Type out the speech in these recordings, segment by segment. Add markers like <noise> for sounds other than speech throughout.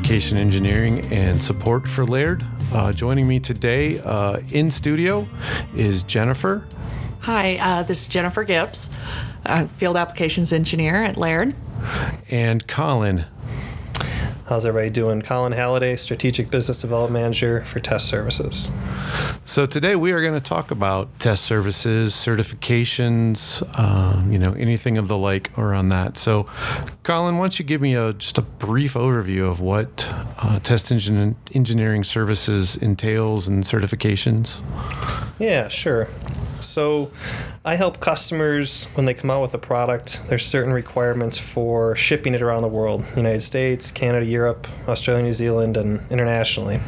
application engineering and support for Laird. Uh, joining me today uh, in studio is Jennifer. Hi, uh, this is Jennifer Gibbs, uh, field applications engineer at Laird. And Colin. How's everybody doing? Colin Halliday, Strategic Business Development Manager for Test Services. So today we are going to talk about test services, certifications, um, you know, anything of the like around that. So, Colin, why don't you give me a just a brief overview of what uh, test engine engineering services entails and certifications? Yeah, sure. So, I help customers when they come out with a product. There's certain requirements for shipping it around the world: United States, Canada, Europe, Australia, New Zealand, and internationally.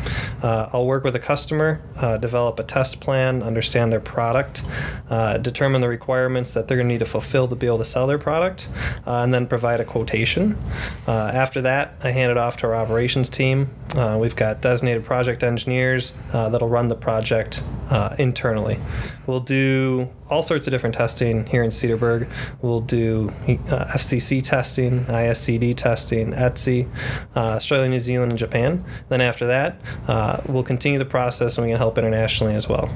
Uh, I'll work with a customer, uh, develop a test plan, understand their product, uh, determine the requirements that they're going to need to fulfill to be able to sell their product, uh, and then provide a quotation. Uh, after that, I hand it off to our operations team. Uh, we've got designated project engineers that'll run the project internally. We'll do all sorts of different testing here in Cedarburg. We'll do uh, FCC testing, ISED testing, ETSI, uh, Australia, New Zealand, and Japan. Then after that, uh, we'll continue the process and we can help internationally as well.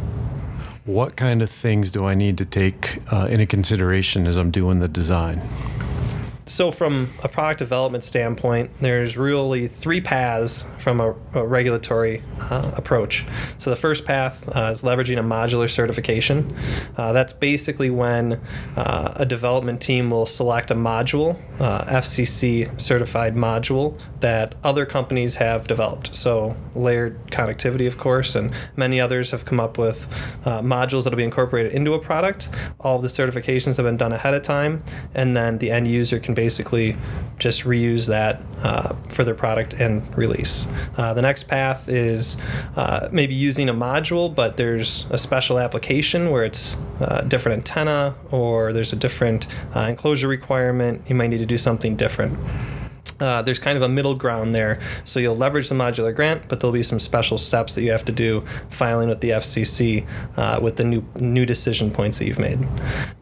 What kind of things do I need to take uh, into consideration as I'm doing the design? So from a product development standpoint, there's really three paths from a, a regulatory uh, approach. So the first path uh, is leveraging a modular certification. Uh, that's basically when uh, a development team will select a module, uh, FCC certified module that other companies have developed. So Laird Connectivity, of course, and many others have come up with uh, modules that will be incorporated into a product. All of the certifications have been done ahead of time, and then the end user can basically just reuse that uh, for their product and release. Uh, the next path is uh, maybe using a module, but there's a special application where it's a uh, different antenna or there's a different uh, enclosure requirement. You might need to do something different. Uh, there's kind of a middle ground there. So you'll leverage the modular grant, but there'll be some special steps that you have to do filing with the FCC uh, with the new new decision points that you've made.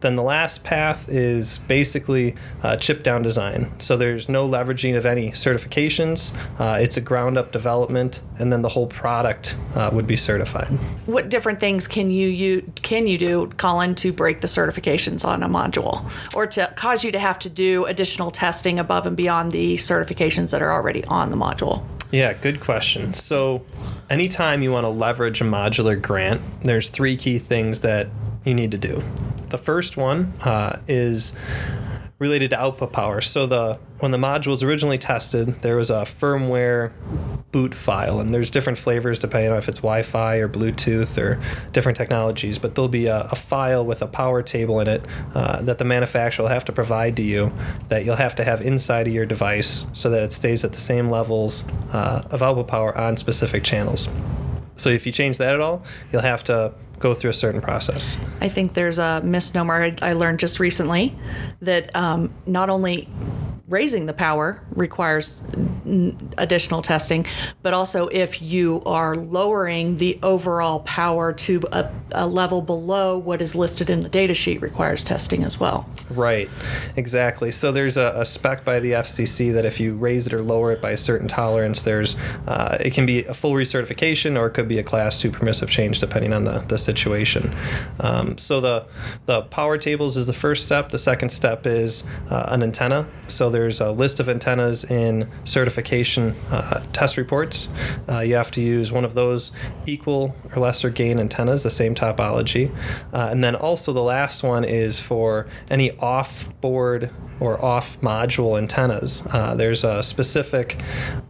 Then the last path is basically uh, chip down design. So there's no leveraging of any certifications. Uh, it's a ground up development, and then the whole product uh, would be certified. What different things can you, you can you do, Colin, to break the certifications on a module, or to cause you to have to do additional testing above and beyond the certifications that are already on the module? Yeah, good question. So, anytime you want to leverage a modular grant, there's three key things that you need to do. The first one uh, is related to output power. So the when the module was originally tested, there was a firmware boot file, and there's different flavors depending on if it's Wi-Fi or Bluetooth or different technologies. But there'll be a, a file with a power table in it uh, that the manufacturer will have to provide to you that you'll have to have inside of your device so that it stays at the same levels uh, of output power on specific channels. So if you change that at all, you'll have to go through a certain process. I think there's a misnomer I learned just recently that um, not only raising the power requires additional testing, but also if you are lowering the overall power to a, a, level below what is listed in the data sheet requires testing as well. Right, exactly. So there's a, a spec by the FCC that if you raise it or lower it by a certain tolerance, there's uh, it can be a full recertification or it could be a class two permissive change depending on the, the situation. Um, so the the power tables is the first step. The second step is uh, an antenna. So there's a list of antennas in certification uh, test reports. Uh, you have to use one of those equal or lesser gain antennas, the same topology. Uh, and then also the last one is for any off board or off module antennas. Uh, there's a specific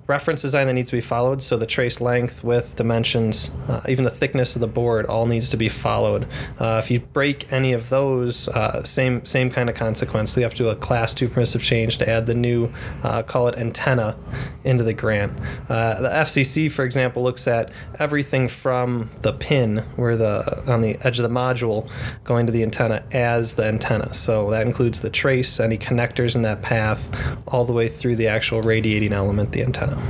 reference design that needs to be followed. So the trace length, width, dimensions, uh, even the thickness of the board all needs to be followed. Uh, if you break any of those, uh, same same kind of consequence. So you have to do a class two permissive change to add the new, uh, call it antenna, into the grant. Uh, the FCC, for example, looks at everything from the pin where the on the edge of the module going to the antenna as the antenna. So that includes the trace, any connectors in that path, all the way through the actual radiating element, the antenna.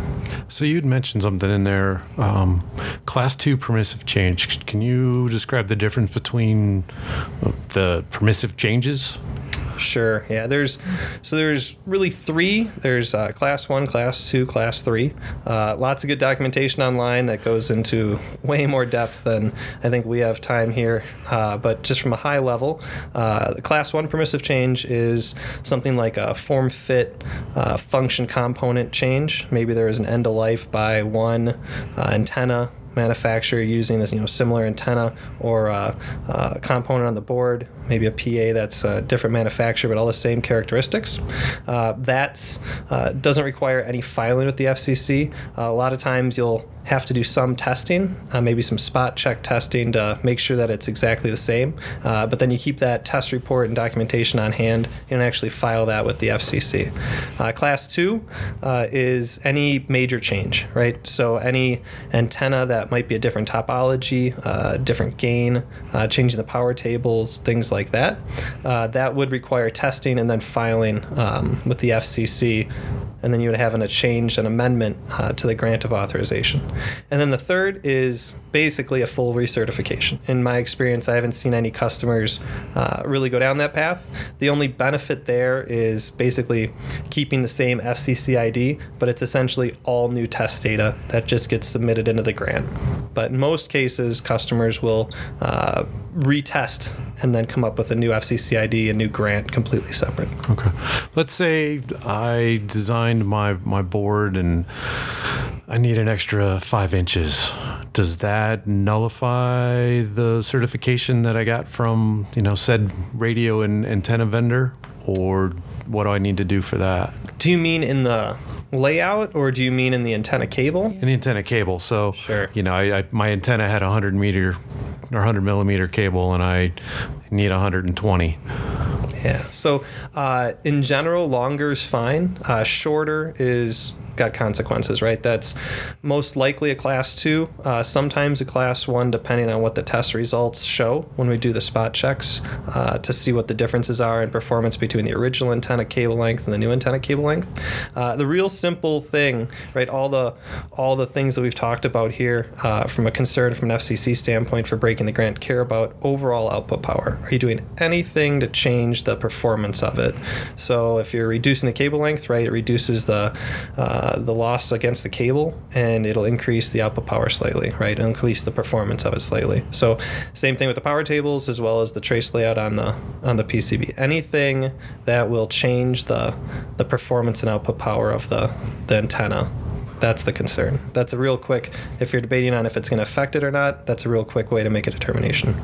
So you'd mentioned something in there, um, class two permissive change. Can you describe the difference between the permissive changes? Sure. Yeah. There's so there's really three. There's uh, class one, class two, class three. Uh, lots of good documentation online that goes into <laughs> way more depth than I think we have time here. Uh, but just from a high level, uh, the class one permissive change is something like a form fit uh, function component change. Maybe there is an end of life by one uh, antenna manufacturer using a you know similar antenna or a, a, component on the board, maybe a PA that's a different manufacturer but all the same characteristics. Uh, that uh, doesn't require any filing with the FCC. Uh, a lot of times you'll have to do some testing, uh, maybe some spot check testing to make sure that it's exactly the same. Uh, but then you keep that test report and documentation on hand and actually file that with the FCC. Uh, class two uh, is any major change, right? So any antenna that might be a different topology, uh, different gain, uh, changing the power tables, things like that. that would require testing and then filing um, with the FCC and then you would have an, a change, an amendment uh, to the grant of authorization. And then the third is basically a full recertification. In my experience, I haven't seen any customers uh, really go down that path. The only benefit there is basically keeping the same FCC ID, but it's essentially all new test data that just gets submitted into the grant. But in most cases, customers will uh, retest and then come up with a new FCC ID, a new grant completely separate. Okay. Let's say I designed my, my board and I need an extra five inches. Does that nullify the certification that I got from, you know, said radio and antenna vendor? Or what do I need to do for that? Do you mean in the layout or do you mean in the antenna cable? In the antenna cable. So, sure. you know, I, I, my antenna had a 100 meter or 100 millimeter cable and I need 120. Yeah. So, uh, in general, longer is fine. Uh, shorter is got consequences, right? That's most likely a class two, uh, sometimes a class one, depending on what the test results show when we do the spot checks uh, to see what the differences are in performance between the original antenna cable length and the new antenna cable length. Uh, the real simple thing, right? All the all the things that we've talked about here uh, from a concern from an FCC standpoint for breaking the grant care about overall output power. Are you doing anything to change the performance of it? So if you're reducing the cable length, right, it reduces the uh, the loss against the cable and it'll increase the output power slightly, right? It'll increase the performance of it slightly. So same thing with the power tables as well as the trace layout on the on the PCB. Anything that will change the the performance and output power of the, the antenna that's the concern. That's a real quick, if you're debating on if it's going to affect it or not, that's a real quick way to make a determination.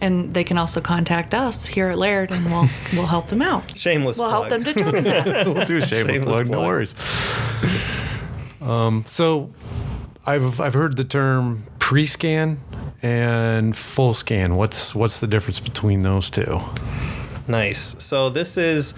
And they can also contact us here at Laird, and we'll <laughs> we'll help them out. Shameless. We'll plug. help them determine that. <laughs> we'll do a shameless, Shameless plug. No worries. Um, so, I've I've heard the term pre-scan and full scan. What's what's the difference between those two? Nice. So this is,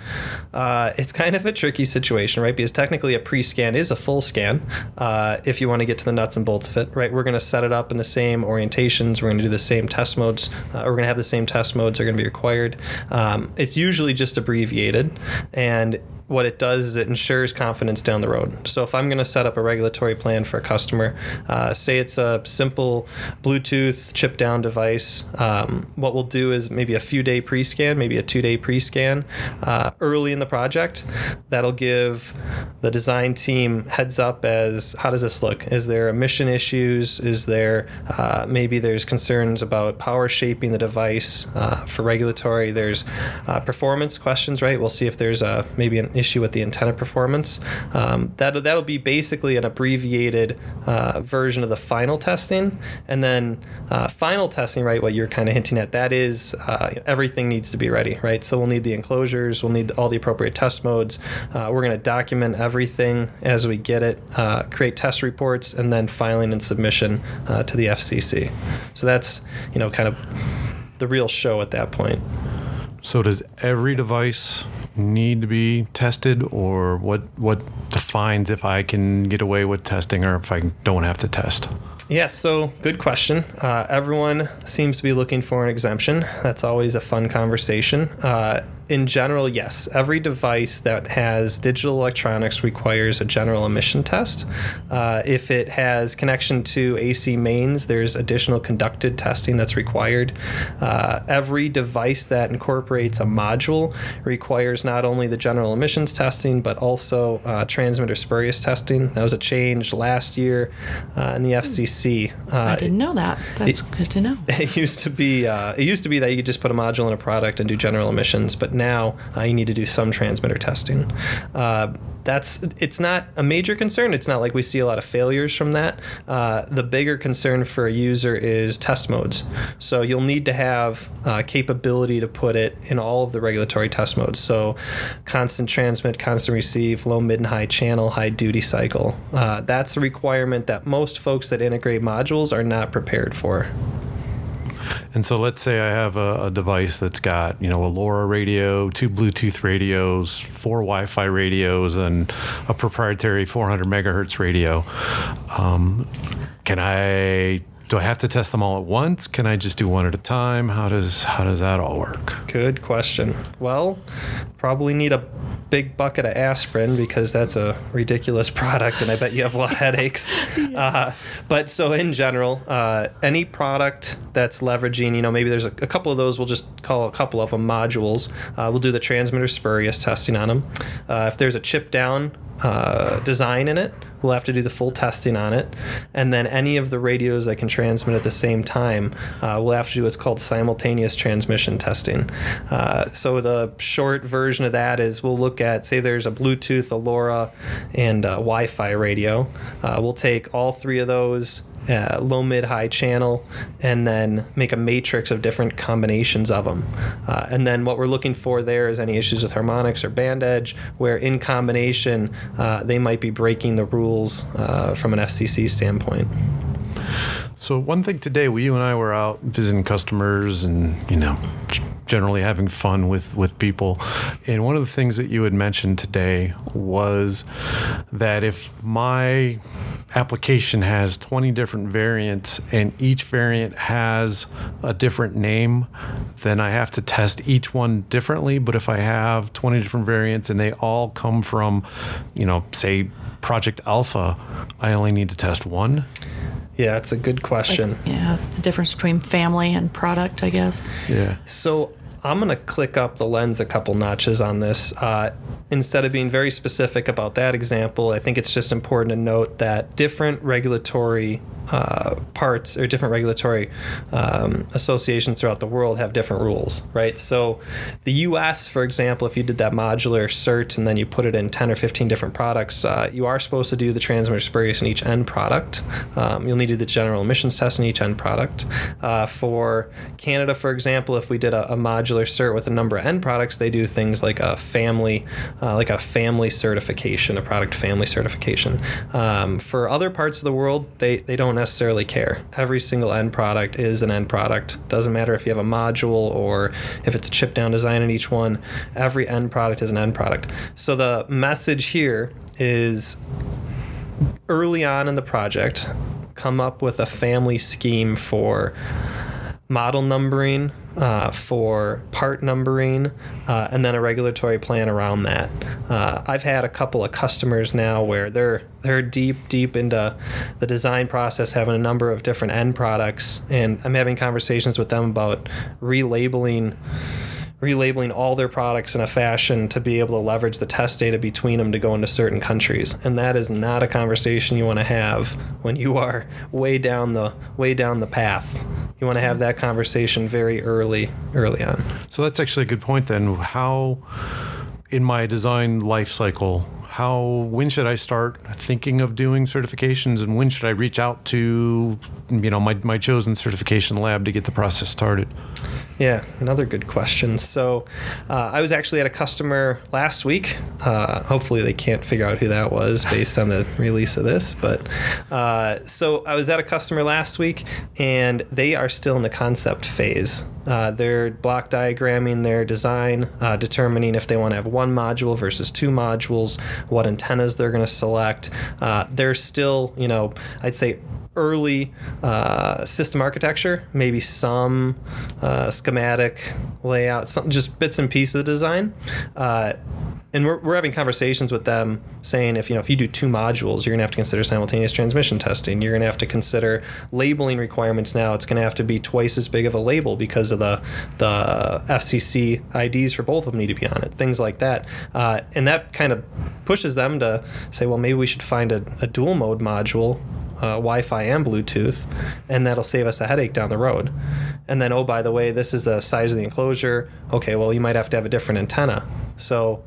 uh, it's kind of a tricky situation, right? Because technically a pre-scan is a full scan. Uh, if you want to get to the nuts and bolts of it, right? We're going to set it up in the same orientations. We're going to do the same test modes. Uh, we're going to have the same test modes are going to be required. Um, it's usually just abbreviated, and what it does is it ensures confidence down the road. So if I'm going to set up a regulatory plan for a customer, uh, say it's a simple Bluetooth chip down device, um, what we'll do is maybe a few day pre scan, maybe a two day pre scan uh, early in the project. That'll give the design team heads up as how does this look? Is there emission issues? Is there uh, maybe there's concerns about power shaping the device uh, for regulatory? There's uh, performance questions, right? We'll see if there's a maybe an issue with the antenna performance. Um, that that'll be basically an abbreviated uh, version of the final testing, and then uh, final testing, right? What you're kind of hinting at, that is uh, everything needs to be ready, right? So we'll need the enclosures, we'll need all the appropriate test modes. Uh, we're going to document everything as we get it, uh, create test reports, and then filing and submission to the FCC. So that's you know kind of the real show at that point. So does every device need to be tested, or what what defines if I can get away with testing or if I don't have to test? Yeah, so good question. Uh, everyone seems to be looking for an exemption. That's always a fun conversation. Uh, in general, yes. Every device that has digital electronics requires a general emission test. Uh, if it has connection to AC mains, there's additional conducted testing that's required. Uh, every device that incorporates a module requires not only the general emissions testing, but also uh, transmitter spurious testing. That was a change last year uh, in the FCC. I Uh, didn't know that. That's good to know. <laughs> it used to be uh, it used to be that you could just put a module in a product and do general emissions, but now uh, you need to do some transmitter testing. Uh, that's it's not a major concern. It's not like we see a lot of failures from that. Uh, the bigger concern for a user is test modes. So you'll need to have uh, capability to put it in all of the regulatory test modes. So constant transmit, constant receive, low, mid, and high channel, high duty cycle. Uh, that's a requirement that most folks that integrate modules are not prepared for. And so let's say I have a, a device that's got, you know, a LoRa radio, two Bluetooth radios, four Wi-Fi radios, and a proprietary 400 megahertz radio. Um, can I? Do I have to test them all at once? Can I just do one at a time? How does how does that all work? Good question. Well, probably need a big bucket of aspirin because that's a ridiculous <laughs> product, and I bet you have a lot of headaches. <laughs> Uh, but so in general, uh, any product that's leveraging, you know, maybe there's a, a couple of those. We'll just call a couple of them modules. Uh, we'll do the transmitter spurious testing on them. Uh, if there's a chip down uh, design in it. We'll have to do the full testing on it. And then any of the radios that can transmit at the same time, uh, we'll have to do what's called simultaneous transmission testing. Uh, so the short version of that is we'll look at, say, there's a Bluetooth, a LoRa, and a Wi Fi radio. Uh, we'll take all three of those uh, low, mid, high channel, and then make a matrix of different combinations of them. Uh, and then what we're looking for there is any issues with harmonics or band edge, where in combination uh, they might be breaking the rules uh, from an FCC standpoint. So one thing today, we you and I were out visiting customers and you know generally having fun with with people. And one of the things that you had mentioned today was that if my application has 20 different variants and each variant has a different name, then I have to test each one differently. But if I have 20 different variants and they all come from, you know, say Project Alpha, I only need to test one. Yeah, it's a good question. Yeah, the difference between family and product, I guess. Yeah. So I'm going to click up the lens a couple notches on this. Uh, instead of being very specific about that example, I think it's just important to note that different regulatory uh, parts or different regulatory um, associations throughout the world have different rules, right? So, the US, for example, if you did that modular cert and then you put it in 10 or 15 different products, uh, you are supposed to do the transmitter spurious in each end product. Um, you'll need to do the general emissions test in each end product. Uh, for Canada, for example, if we did a, a, modular cert with a number of end products, they do things like a family, uh, like a family certification, a product family certification. Um, for other parts of the world, they, they don't necessarily care. Every single end product is an end product. Doesn't matter if you have a module or if it's a chip down design in each one. Every end product is an end product. So the message here is early on in the project, come up with a family scheme for model numbering, uh, for part numbering, uh, and then a regulatory plan around that. Uh, I've had a couple of customers now where they're they're deep deep into the design process, having a number of different end products, and I'm having conversations with them about relabeling relabeling all their products in a fashion to be able to leverage the test data between them to go into certain countries. And that is not a conversation you want to have when you are way down the way down the path. You want to have that conversation very early early on. So that's actually a good point then. How in my design life cycle how when should I start thinking of doing certifications and when should I reach out to you know my, my chosen certification lab to get the process started yeah, another good question. So, uh, I was actually at a customer last week. Uh, hopefully, they can't figure out who that was based on the <laughs> release of this. But uh, so, I was at a customer last week, and they are still in the concept phase. Uh, they're block diagramming their design, uh, determining if they want to have one module versus two modules, what antennas they're going to select. Uh, they're still, you know, I'd say early uh, system architecture, maybe some uh, schematic layout, some, just bits and pieces of design. Uh, and we're, we're having conversations with them saying if you know if you do two modules you're going to have to consider simultaneous transmission testing. You're going to have to consider labeling requirements now. It's going to have to be twice as big of a label because of the the fcc ids for both of them need to be on it things like that. Uh, and that kind of pushes them to say well maybe we should find a, a dual mode module uh, Wi-Fi and Bluetooth, and that'll save us a headache down the road. And then, oh, by the way, this is the size of the enclosure. Okay, well, you might have to have a different antenna. So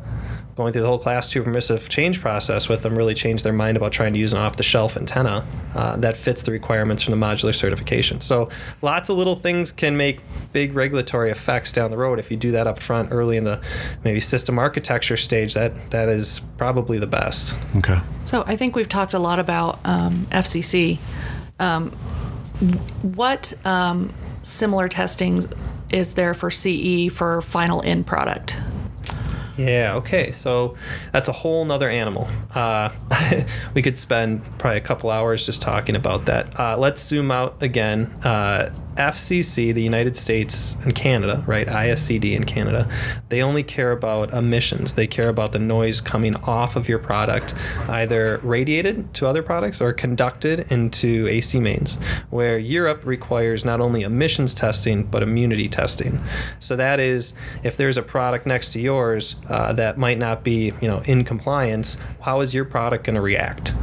going through the whole class two permissive change process with them really changed their mind about trying to use an off the shelf antenna uh, that fits the requirements from the modular certification. So lots of little things can make big regulatory effects down the road. If you do that up front early in the maybe system architecture stage, that that is probably the best. Okay. So I think we've talked a lot about um, FCC. Um, what um, similar testings is there for CE for final end product? Yeah, okay. So that's a whole nother animal. Uh, <laughs> we could spend probably a couple hours just talking about that. Uh, let's zoom out again. Uh, FCC, the United States and Canada, right? ISED in Canada, they only care about emissions. They care about the noise coming off of your product, either radiated to other products or conducted into AC mains, where Europe requires not only emissions testing, but immunity testing. So that is, if there's a product next to yours uh, that might not be, you know, in compliance, how is your product going to react?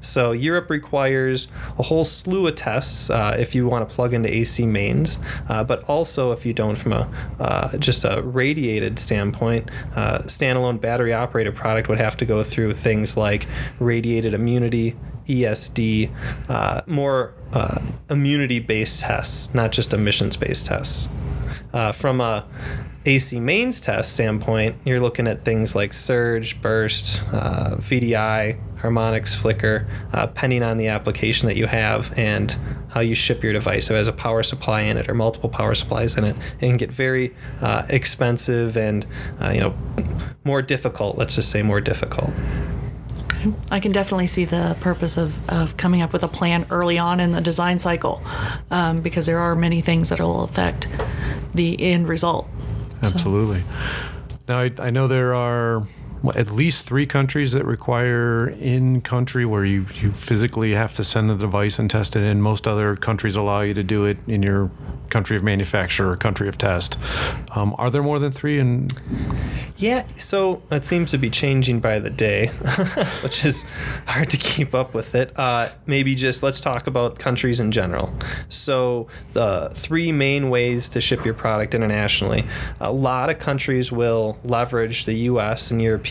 So Europe requires a whole slew of tests uh, if you want to plug into AC mains, uh, but also if you don't from a uh, just a radiated standpoint, uh, standalone battery operated product would have to go through things like radiated immunity, ESD, uh, more uh, immunity based tests, not just emissions based tests. From a AC mains test standpoint, you're looking at things like surge, burst, uh, VDI, harmonics, flicker, uh, depending on the application that you have and how you ship your device. So, it has a power supply in it or multiple power supplies in it, it can get very uh, expensive and uh, you know more difficult. Let's just say more difficult. I can definitely see the purpose of, of coming up with a plan early on in the design cycle um, because there are many things that will affect the end result. So- Absolutely. Now, I, I know there are at least three countries that require in country where you, you physically have to send the device and test it in. Most other countries allow you to do it in your country of manufacture or country of test. Um, are there more than three? And Yeah, so that seems to be changing by the day, <laughs> which is hard to keep up with it. Uh, maybe just let's talk about countries in general. So, the three main ways to ship your product internationally. A lot of countries will leverage the US and European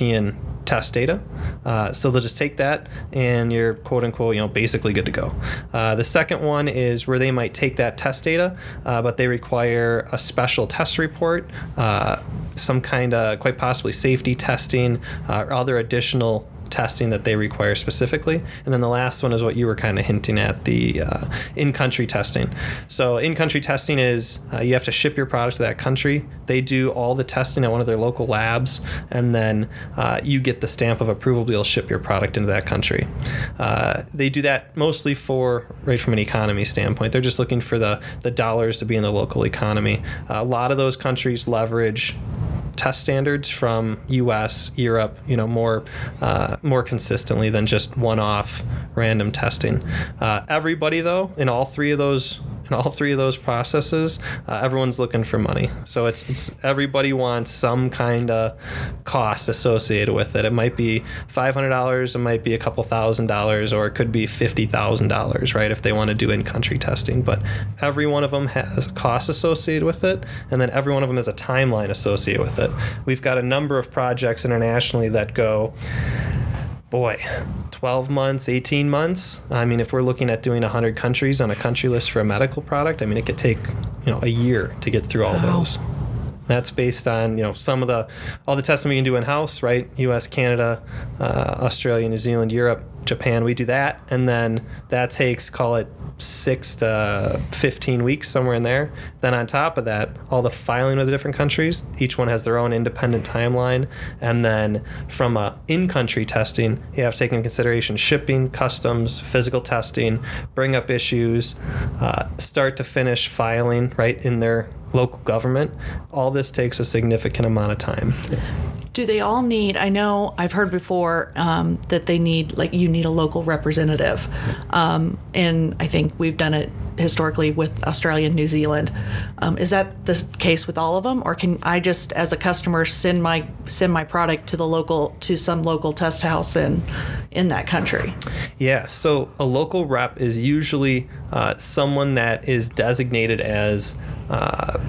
test data. Uh, so they'll just take that and you're quote unquote, you know, basically good to go. Uh, the second one is where they might take that test data, uh, but they require a special test report, uh, some kind of quite possibly safety testing uh, or other additional testing that they require specifically. And then the last one is what you were kind of hinting at the uh, in country testing. So, in country testing is uh, you have to ship your product to that country. They do all the testing at one of their local labs, and then uh, you get the stamp of approval to ship your product into that country. Uh, they do that mostly for, right from an economy standpoint. They're just looking for the, the dollars to be in the local economy. a lot of those countries leverage test standards from U.S., Europe, you know, more uh, more consistently than just one-off random testing. Uh, everybody, though, in all three of those in all three of those processes, uh, everyone's looking for money. So it's it's everybody wants some kind of cost associated with it. It might be five hundred dollars, it might be a couple thousand dollars, or it could be fifty thousand dollars, right? If they want to do in-country testing, but every one of them has a cost associated with it, and then every one of them has a timeline associated with it. We've got a number of projects internationally that go boy 12 months 18 months i mean if we're looking at doing 100 countries on a country list for a medical product i mean it could take you know a year to get through all Wow. those That's based on you know some of the all the testing we can do in house, right? U.S., Canada, uh, Australia, New Zealand, Europe, Japan. We do that, and then that takes call it six to 15 weeks somewhere in there then on top of that all the filing with the different countries each one has their own independent timeline and then from a in-country testing you have to take into consideration shipping customs physical testing bring up issues uh, start to finish filing right in their local government all this takes a significant amount of time Do they all need? I know I've heard before um, that they need, like, you need a local representative. Um, and I think we've done it historically with Australia and New Zealand. Um, is that the case with all of them, or can I just, as a customer, send my send my product to the local to some local test house in in that country? Yeah, so a local rep is usually uh, someone that is designated as uh,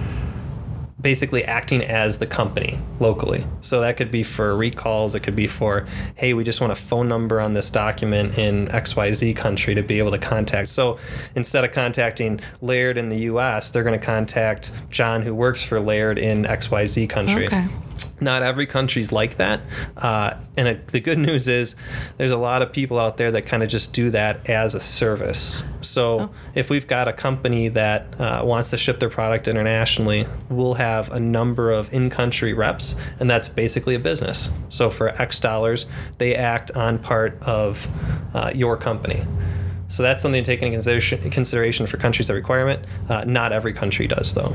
basically acting as the company locally. So that could be for recalls, it could be for, hey, we just want a phone number on this document in XYZ country to be able to contact. So instead of contacting Laird in the US, they're going to contact John who works for Laird in XYZ country. Okay. Not every country's like that. Uh, and the good <laughs> news is there's a lot of people out there that kind of just do that as a service. So if we've got a company that uh, wants to ship their product internationally, we'll have a number of in country reps, and that's basically a business. So for X dollars, they act on part of uh, your company. So that's something to take into consideration, consideration for countries that require it. Uh, not every country does, though.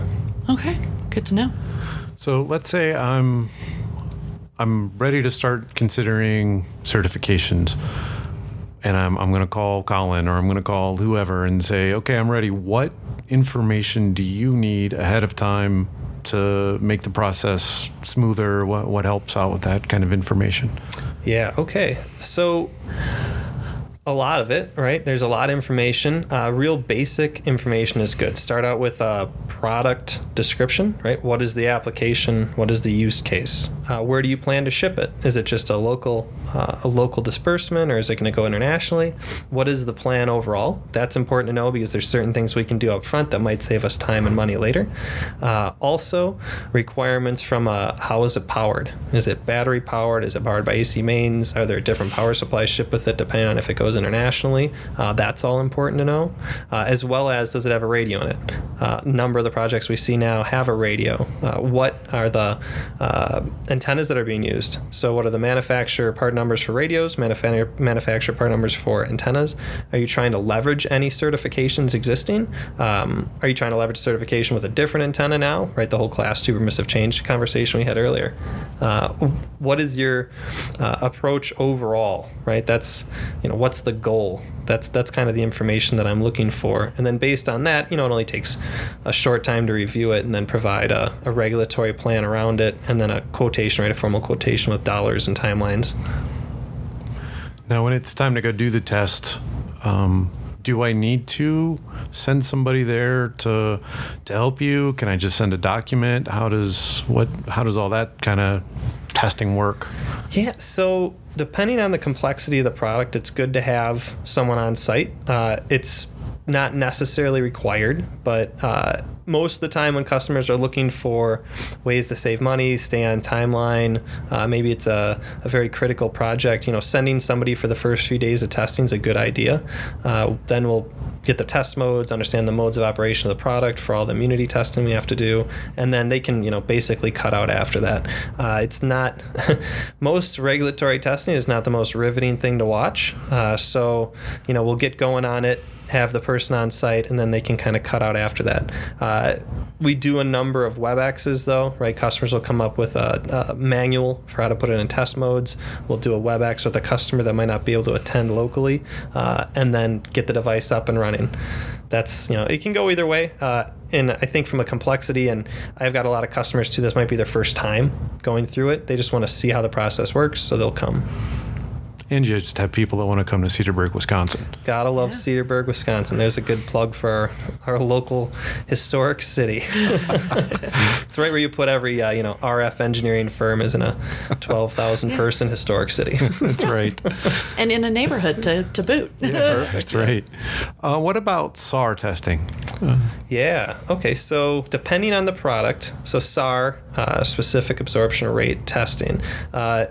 Okay, good to know. So let's say I'm I'm ready to start considering certifications. And I'm, I'm going to call Colin or I'm going to call whoever and say, okay, I'm ready. What information do you need ahead of time to make the process smoother? What, what helps out with that kind of information? Yeah, okay. So a lot of it, right? There's a lot of information. Uh, real basic information is good. Start out with a product description, right? What is the application? What is the use case? Uh, where do you plan to ship it? Is it just a local, uh, a local disbursement, or is it going to go internationally? What is the plan overall? That's important to know because there's certain things we can do up front that might save us time and money later. Uh, also, requirements from a how is it powered? Is it battery powered? Is it powered by AC mains? Are there different power supplies shipped with it depending on if it goes internationally? Uh, that's all important to know, uh, as well as does it have a radio in it? Uh, number of the projects we see now have a radio. Uh, what are the uh, antennas that are being used? So, what are the manufacturer part numbers for radios, manufacturer manufacturer part numbers for antennas? Are you trying to leverage any certifications existing? Um, are you trying to leverage certification with a different antenna now? Right, the whole class two permissive change conversation we had earlier. Uh, what is your approach overall? Right, that's you know what's the goal? That's that's kind of the information that I'm looking for, and then based on that, you know, it only takes a short time to review it and then provide a, a regulatory plan around it, and then a quotation, right, a formal quotation with dollars and timelines. Now, when it's time to go do the test, um, do I need to send somebody there to to help you? Can I just send a document? How does what how does all that kind of testing work? Yeah, so depending on the complexity of the product, it's good to have someone on site. Uh, it's not necessarily required, but uh, most of the time when customers are looking for ways to save money, stay on timeline, uh, maybe it's a, a, very critical project, you know, sending somebody for the first few days of testing is a good idea. Uh, then we'll get the test modes, understand the modes of operation of the product for all the immunity testing we have to do, and then they can, you know, basically cut out after that. Uh, it's not, <laughs> most regulatory testing is not the most riveting thing to watch. Uh, so, you know, we'll get going on it have the person on site and then they can kind of cut out after that. Uh, we do a number of WebExes though, right? Customers will come up with a, a, manual for how to put it in test modes. We'll do a WebEx with a customer that might not be able to attend locally uh, and then get the device up and running. That's, you know, it can go either way. Uh, and I think from a complexity, and I've got a lot of customers too, this might be their first time going through it. They just want to see how the process works, so they'll come. And you just have people that want to come to Cedarburg, Wisconsin. Gotta love yeah. Cedarburg, Wisconsin. There's a good plug for our, our local historic city. <laughs> it's right where you put every uh, you know RF engineering firm is in a 12,000 person historic city. <laughs> That's right. and in a neighborhood to, to boot. Yeah, <laughs> perfect. That's right. Uh, what about SAR testing? Yeah. Okay. So depending on the product, so SAR, uh, specific absorption rate testing, uh,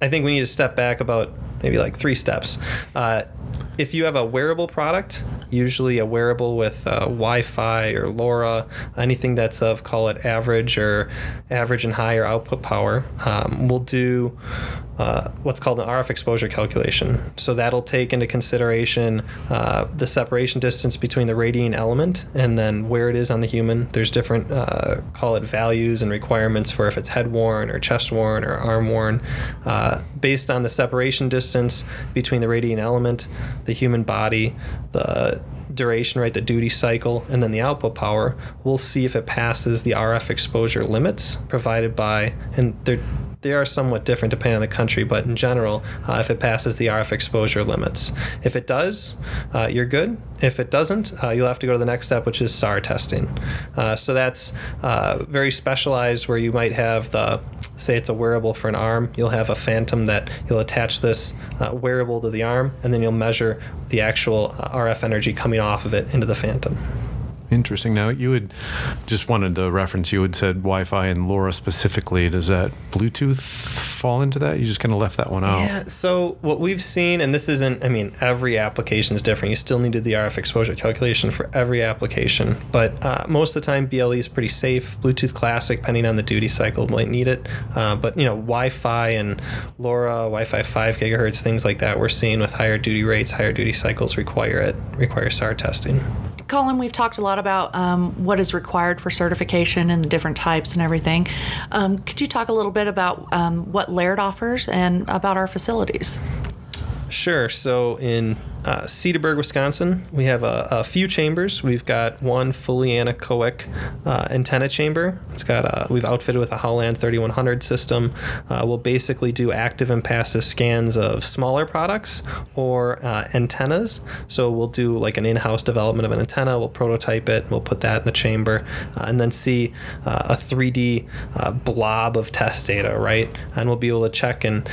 I think we need to step back about maybe like three steps. Uh, if you have a wearable product, usually a wearable with uh, Wi-Fi or LoRa, anything that's of call it average or average and higher output power, um, we'll do uh, what's called an RF exposure calculation. So that'll take into consideration uh, the separation distance between the radiating element and then where it is on the human. There's different, uh, call it values and requirements for if it's head worn or chest worn or arm worn. Uh, based on the separation distance between the radiating element, the human body, the duration, right, the duty cycle, and then the output power, we'll see if it passes the RF exposure limits provided by, and they're they are somewhat different depending on the country, but in general, uh, if it passes the RF exposure limits. If it does, uh, you're good. If it doesn't, uh, you'll have to go to the next step, which is SAR testing. Uh, so that's uh, very specialized where you might have the, say it's a wearable for an arm, you'll have a phantom that you'll attach this wearable to the arm, and then you'll measure the actual RF energy coming off of it into the phantom. Interesting. Now, you had just wanted to reference, you had said Wi Fi and LoRa specifically. Does that Bluetooth fall into that? You just kind of left that one out. Yeah, so what we've seen, and this isn't, I mean, every application is different. You still need to do the RF exposure calculation for every application. But uh, most of the time, BLE is pretty safe. Bluetooth Classic, depending on the duty cycle, might need it. Uh, but, you know, Wi Fi and LoRa, Wi Fi 5 gigahertz, things like that, we're seeing with higher duty rates, higher duty cycles require it, require SAR testing. Colin, we've talked a lot about um, what is required for certification and the different types and everything. Um, could you talk a little bit about um, what Laird offers and about our facilities? Sure. So in uh, Cedarburg, Wisconsin, we have a, a, few chambers. We've got one fully anechoic uh, antenna chamber. It's got a, we've outfitted with a Howland 3100 system. Uh, we'll basically do active and passive scans of smaller products or uh, antennas. So we'll do like an in-house development of an antenna. We'll prototype it. We'll put that in the chamber, uh, and then see uh, a 3D blob of test data, right? And we'll be able to check and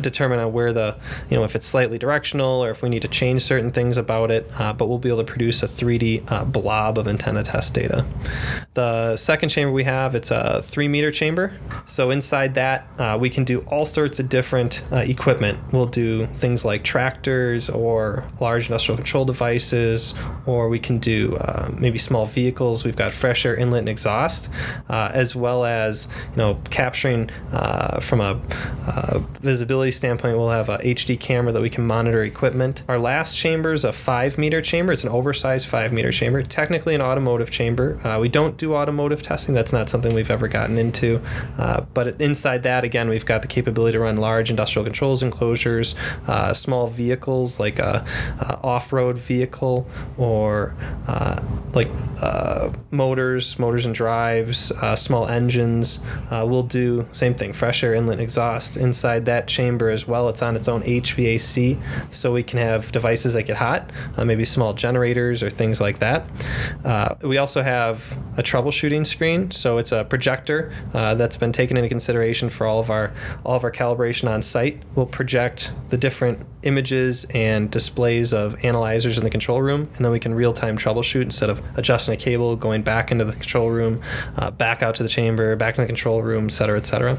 determine where the, you know, if it's slightly directional or if we need to change certain things about it, uh, but we'll be able to produce a 3D uh, blob of antenna test data. The second chamber we have, it's a three meter chamber. So inside that, uh, we can do all sorts of different uh, equipment. We'll do things like tractors or large industrial control devices, or we can do uh, maybe small vehicles. We've got fresh air inlet and exhaust, uh, as well as you know capturing from a visibility standpoint. We'll have a HD camera that we can monitor equipment. Our last chamber is a five meter chamber. It's an oversized five meter chamber, technically an automotive chamber. Uh, we don't do automotive testing. That's not something we've ever gotten into. Uh, but inside that, again, we've got the capability to run large industrial controls enclosures, uh, small vehicles like a, a off road vehicle or uh, like uh, motors, motors and drives, uh, small engines. we'll do same thing, fresh air inlet exhaust inside that chamber as well. It's on its own HVAC, so we can have devices that get hot, uh, maybe small generators or things like that. Uh, we also have a troubleshooting screen, so it's a projector uh, that's been taken into consideration for all of our all of our calibration on site. We'll project the different images and displays of analyzers in the control room, and then we can real time troubleshoot instead of adjusting a cable, going back into the control room, uh, back out to the chamber, back to the control room, et cetera, et cetera.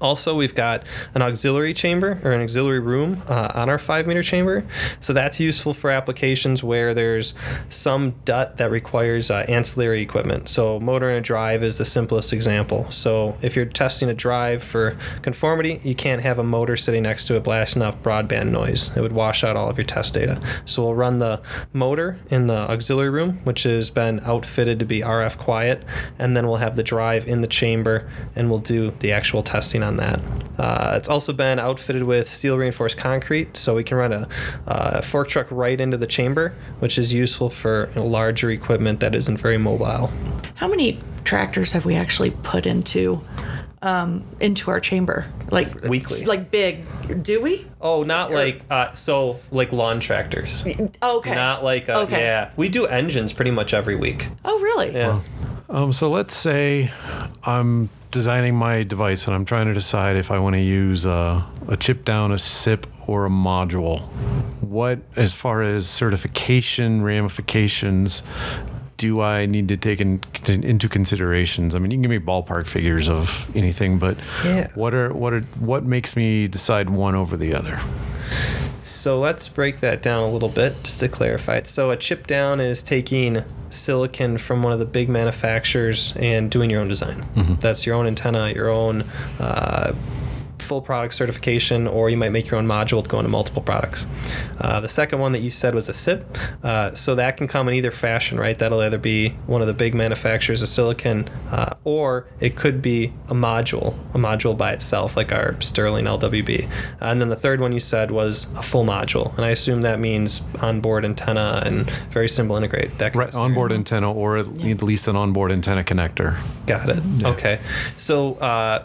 Also, we've got an auxiliary chamber or an auxiliary room uh, on our five meter chamber. So that's useful for applications where there's some DUT that requires uh, ancillary equipment. So, motor and a drive is the simplest example. So, if you're testing a drive for conformity, you can't have a motor sitting next to it blasting off broadband noise. It would wash out all of your test data. So, we'll run the motor in the auxiliary room, which has been outfitted to be RF quiet, and then we'll have the drive in the chamber and we'll do the actual testing on that. Uh, it's also been outfitted with steel reinforced concrete, so we can run a uh, fork truck right into the chamber, which is useful for you know, larger equipment that isn't very mobile. How many tractors have we actually put into um, into our chamber, like weekly, like big. Do we? Oh, not or, like uh, so like lawn tractors. Okay. Not like uh, okay. Yeah, we do engines pretty much every week. Oh, really? Yeah. Um, so let's say I'm designing my device and I'm trying to decide if I want to use a, a chip down, a SIP, or a module. What, as far as certification ramifications, do I need to take in, into considerations? I mean, you can give me ballpark figures of anything, but Yeah. what are what are what makes me decide one over the other? So let's break that down a little bit just to clarify it. So a chip down is taking silicon from one of the big manufacturers and doing your own design. That's your own antenna, your own uh, full product certification, or you might make your own module to go into multiple products. Uh, the second one that you said was a SIP. Uh, so that can come in either fashion, right? That'll either be one of the big manufacturers of silicon, uh, or it could be a module, a module by itself, like our Sterling LWB. Uh, and then the third one you said was a full module, and I assume that means onboard antenna and very simple integrate. That kind Right, of stuff. onboard antenna, or at at least an onboard antenna connector. Got it. Okay. So uh,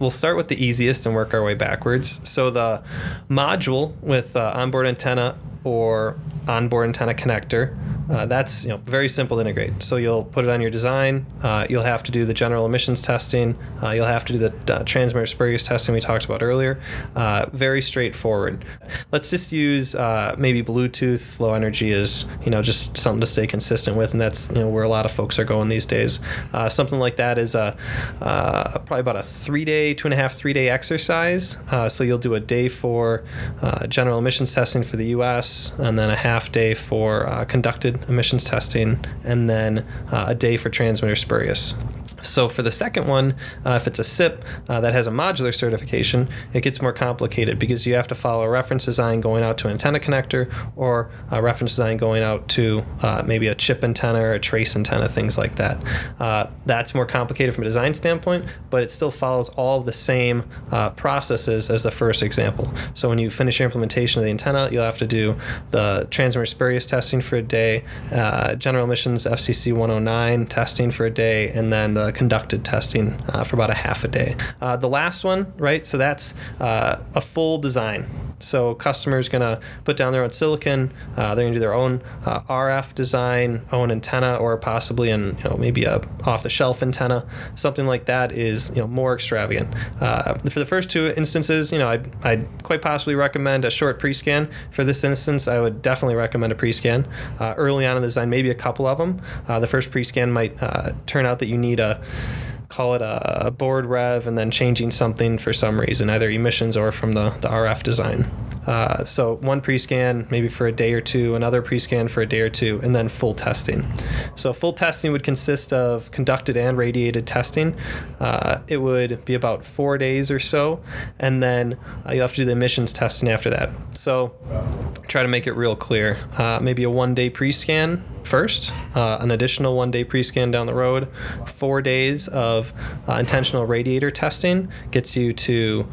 we'll start with the easiest and work our way backwards. So the module with uh, onboard antenna or onboard antenna connector, uh, that's you know very simple to integrate. So you'll put it on your design. Uh, you'll have to do the general emissions testing. Uh, you'll have to do the uh, transmitter spurious testing we talked about earlier. Uh, very straightforward. Let's just use uh, maybe Bluetooth low energy is you know just something to stay consistent with, and that's you know where a lot of folks are going these days. Something like that is a probably about a three day, two and a half, three day exercise. So you'll do a day for general emissions testing for the U.S. and then a half day for uh, conducted emissions testing, and then uh, a day for transmitter spurious. So for the second one, uh, if it's a SIP uh, that has a modular certification, it gets more complicated because you have to follow a reference design going out to an antenna connector or a reference design going out to uh, maybe a chip antenna or a trace antenna, things like that. Uh, that's more complicated from a design standpoint, but it still follows all the same uh, processes as the first example. So when you finish your implementation of the antenna, you'll have to do the transmitter spurious testing for a day, uh, general emissions FCC 109 testing for a day, and then the conducted testing uh, for about a half a day. Uh, the last one, right? So that's uh, a full design. So customers gonna put down their own silicon. They're gonna do their own RF design, own antenna, or possibly an you know maybe a off-the-shelf antenna. Something like that is you know more extravagant. For the first two instances, you know I'd, I'd quite possibly recommend a short pre-scan. For this instance, I would definitely recommend a pre-scan uh, early on in the design, maybe a couple of them. Uh, the first pre-scan might uh, turn out that you need a call it a, a board rev and then changing something for some reason, either emissions or from the, the RF design. Uh, so one pre-scan maybe for a day or two, another pre-scan for a day or two, and then full testing. So full testing would consist of conducted and radiated testing. Uh, it would be about four days or so, and then uh, you have to do the emissions testing after that. So try to make it real clear. Uh, maybe a one-day pre-scan first, uh, an additional one-day pre-scan down the road, four days of uh, intentional radiator testing gets you to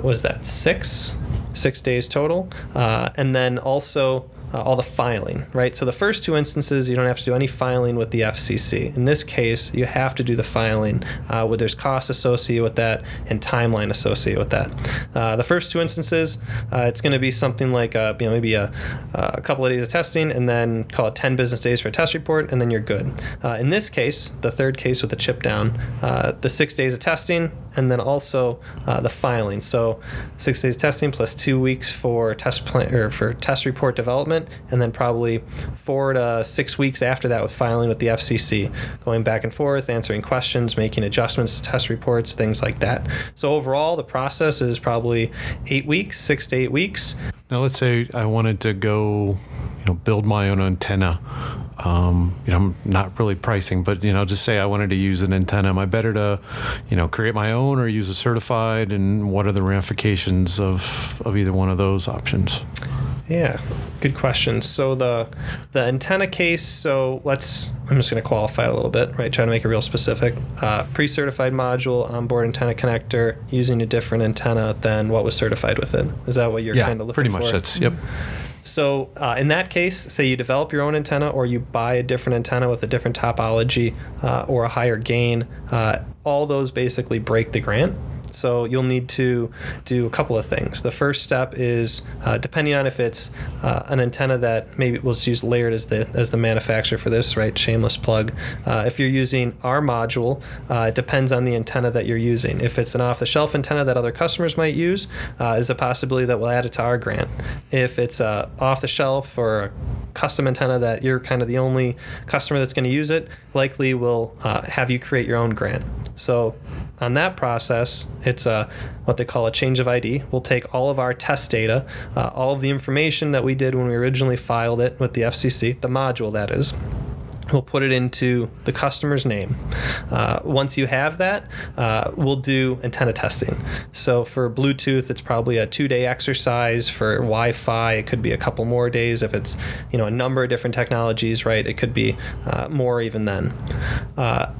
what is that six six days total uh, and then also uh, all the filing, right? So the first two instances, you don't have to do any filing with the FCC. In this case, you have to do the filing. Uh, where there's cost associated with that and timeline associated with that. Uh, the first two instances, uh, it's going to be something like uh, you know maybe a, a couple of days of testing, and then call it 10 business days for a test report, and then you're good. Uh, in this case, the third case with the chip down, the six days of testing, and then also uh, the filing. So six days testing plus two weeks for test plan or for test report development, and then probably four to six weeks after that with filing with the FCC, going back and forth, answering questions, making adjustments to test reports, things like that. So overall, the process is probably eight weeks, six to eight weeks. Now, let's say I wanted to go, you know, build my own antenna. Um, you know, I'm not really pricing, but you know, just say I wanted to use an antenna. Am I better to, you know, create my own or use a certified? And what are the ramifications of of either one of those options? Yeah, good question. So the the antenna case. So let's. I'm just going to qualify it a little bit, right? Trying to make it real specific. Uh, pre-certified module, onboard antenna connector, using a different antenna than what was certified with it. Is that what you're kind of looking for? Yeah, pretty for? much. That's yep. So uh, in that case, say you develop your own antenna or you buy a different antenna with a different topology uh, or a higher gain, uh, all those basically break the grant. So you'll need to do a couple of things. The first step is uh, depending on if it's uh, an antenna that maybe we'll just use Laird as the as the manufacturer for this, right? Shameless plug. Uh, if you're using our module, uh, it depends on the antenna that you're using. If it's an off-the-shelf antenna that other customers might use, uh, is a possibility that we'll add it to our grant. If it's a off-the-shelf or a custom antenna that you're kind of the only customer that's going to use it, likely will uh, have you create your own grant. So on that process, it's a what they call a change of ID. We'll take all of our test data, uh, all of the information that we did when we originally filed it with the FCC, the module that is. We'll put it into the customer's name. Uh, once you have that, uh, we'll do antenna testing. So for Bluetooth, it's probably a two-day exercise. For Wi-Fi, it could be a couple more days. If it's you know a number of different technologies, right? It could be uh, more even then. Uh,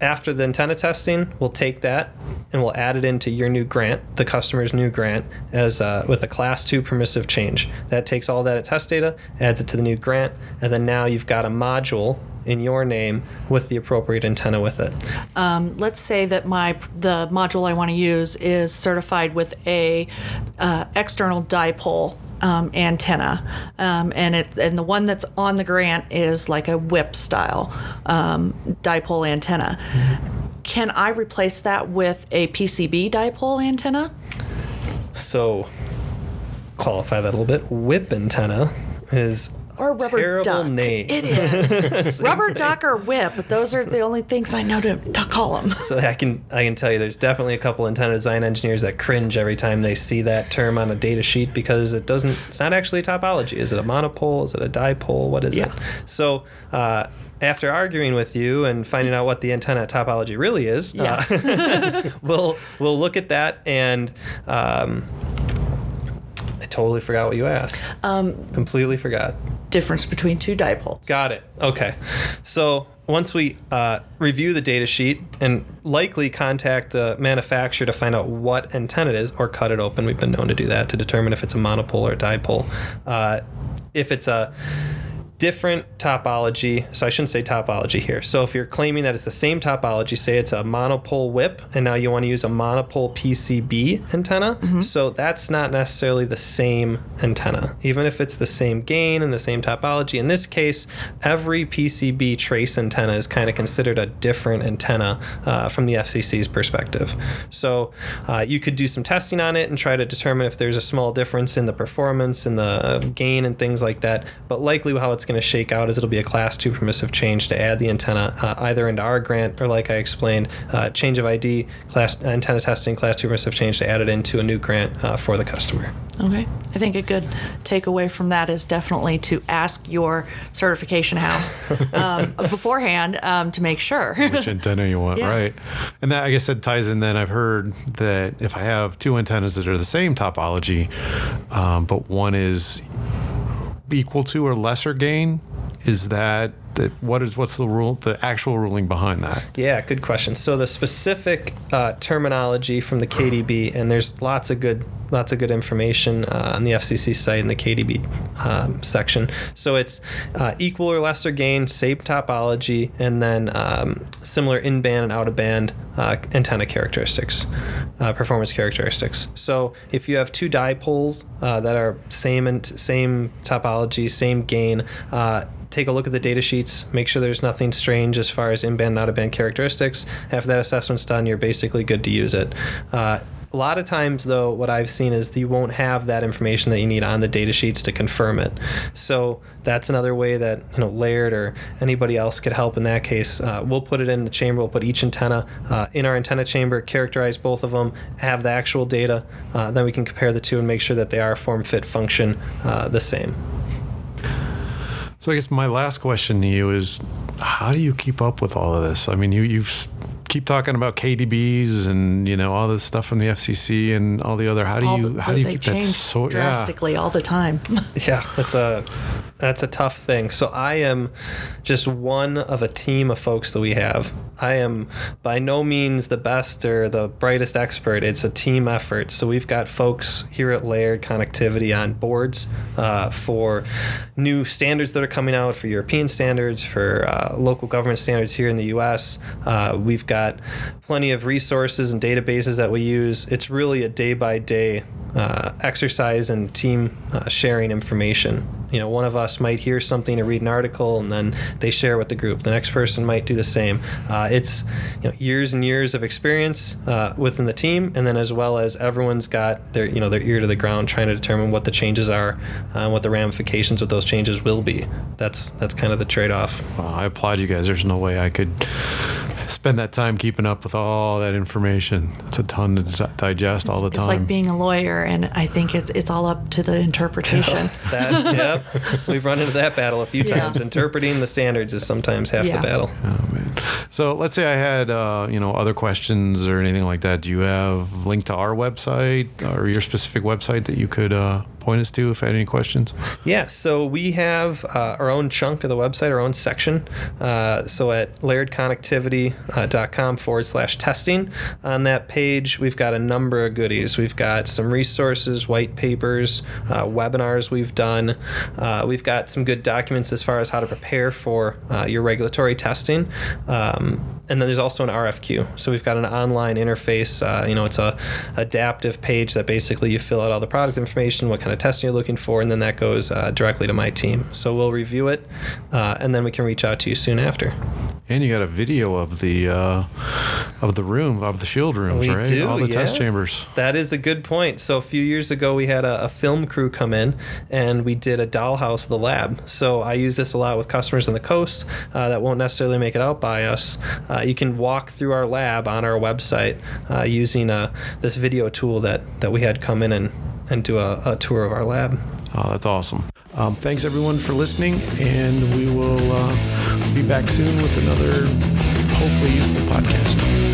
after the antenna testing, we'll take that and we'll add it into your new grant, the customer's new grant, as uh, with a class two permissive change. That takes all that test data, adds it to the new grant, and then now you've got a module in your name with the appropriate antenna with it. Um, let's say that my the module I want to use is certified with a uh, external dipole um, antenna, um, and it and the one that's on the grant is like a whip style um, dipole antenna. Can I replace that with a PCB dipole antenna? So, qualify that a little bit. Whip antenna is Or rubber terrible duck. name. It is <laughs> rubber duck or whip. but Those are the only things I know to, to call them. So I can I can tell you, there's definitely a couple antenna design engineers that cringe every time they see that term on a data sheet because it doesn't. It's not actually a topology. Is it a monopole? Is it a dipole? What is Yeah. it? So. Uh, after arguing with you and finding out what the antenna topology really is, Yeah. uh, <laughs> we'll we'll look at that and um, I totally forgot what you asked. Um, Completely forgot. Difference between two dipoles. Got it. Okay. So once we uh, review the data sheet and likely contact the manufacturer to find out what antenna it is or cut it open, we've been known to do that to determine if it's a monopole or dipole. Uh, if it's a different topology, so I shouldn't say topology here. So if you're claiming that it's the same topology, say it's a monopole whip, and now you want to use a monopole PCB antenna, so that's not necessarily the same antenna, even if it's the same gain and the same topology. In this case, every PCB trace antenna is kind of considered a different antenna uh, from the FCC's perspective. So uh, you could do some testing on it and try to determine if there's a small difference in the performance and the gain and things like that. But likely, how it's going to shake out is it'll be a class two permissive change to add the antenna uh, either into our grant or, like I explained, uh, change of ID, class antenna testing, class two permissive change to add it into a new grant uh, for the customer. Okay. I think a good takeaway from that is definitely to ask your certification house <laughs> um, beforehand um, to make sure. which antenna you want, Yeah. right? And that I guess that ties in. Then I've heard that if I have two antennas that are the same topology, um, but one is equal to or lesser gain, is that that what is what's the rule? The actual ruling behind that? Yeah, good question. So the specific uh, terminology from the KDB, and there's lots of good lots of good information uh, on the FCC site in the KDB um, section. So it's uh, equal or lesser gain, same topology, and then um, similar in-band and out-of-band uh, antenna characteristics, uh, performance characteristics. So if you have two dipoles uh, that are same and same topology, same gain. Uh, take a look at the data sheets, make sure there's nothing strange as far as in-band and out-of-band characteristics. After that assessment's done, you're basically good to use it. Uh, lot of times, though, what I've seen is you won't have that information that you need on the data sheets to confirm it. So that's another way that you know Laird or anybody else could help in that case. Uh, we'll put it in the chamber. We'll put each antenna uh, in our antenna chamber, characterize both of them, have the actual data. Uh, then we can compare the two and make sure that they are form, fit, function uh, the same. So I guess my last question to you is, how do you keep up with all of this? I mean, you you keep talking about KDBs and you know all this stuff from the FCC and all the other. How do All you the- how do you they keep that change so yeah? drastically all the time. <laughs> Yeah, it's a That's a tough thing. So I am just one of a team of folks that we have. I am by no means the best or the brightest expert. It's a team effort. So we've got folks here at Laird Connectivity on boards uh, for new standards that are coming out for European standards, for uh, local government standards here in the U.S. Uh, we've got plenty of resources and databases that we use. It's really a day by day exercise and team uh, sharing information you know one of us might hear something or read an article and then they share with the group. The next person might do the same. Uh, it's you know years and years of experience uh, within the team and then as well as everyone's got their you know their ear to the ground trying to determine what the changes are uh, and what the ramifications of those changes will be. That's that's kind of the trade-off. Well, i applaud you guys. There's no way i could spend that time keeping up with all that information. It's a ton to digest it's, all the time. It's like being a lawyer, and I think it's it's all up to the interpretation. <laughs> that, yep, we've run into that battle a few times. Yeah. Interpreting the standards is sometimes half yeah. the battle. Oh, man. So let's say I had uh, you know other questions or anything like that. Do you have link to our website or your specific website that you could uh, point us to if I had any questions? Yeah, so we have uh, our own chunk of the website, our own section. Uh, so at lairdconnectivity.com forward slash testing, on that page, we've got a number of goodies. We've got some resources, white papers, uh, webinars we've done. Uh, we've got some good documents as far as how to prepare for uh, your regulatory testing. Um, and then there's also an RFQ. So we've got an online interface. Uh, you know, it's a adaptive page that basically you fill out all the product information, what kind of testing you're looking for, and then that goes uh, directly to my team. So we'll review it, uh, and then we can reach out to you soon after. And you got a video of the uh, of the room of the shield rooms, we right? Do, All the yeah. test chambers. That is a good point. So a few years ago, we had a, a, film crew come in, and we did a dollhouse of the lab. So I use this a lot with customers on the coast uh, that won't necessarily make it out by us. Uh, you can walk through our lab on our website uh, using uh, this video tool that that we had come in and and do a, a tour of our lab. Oh, that's awesome. Um, thanks everyone for listening, and we will uh, be back soon with another hopefully useful podcast.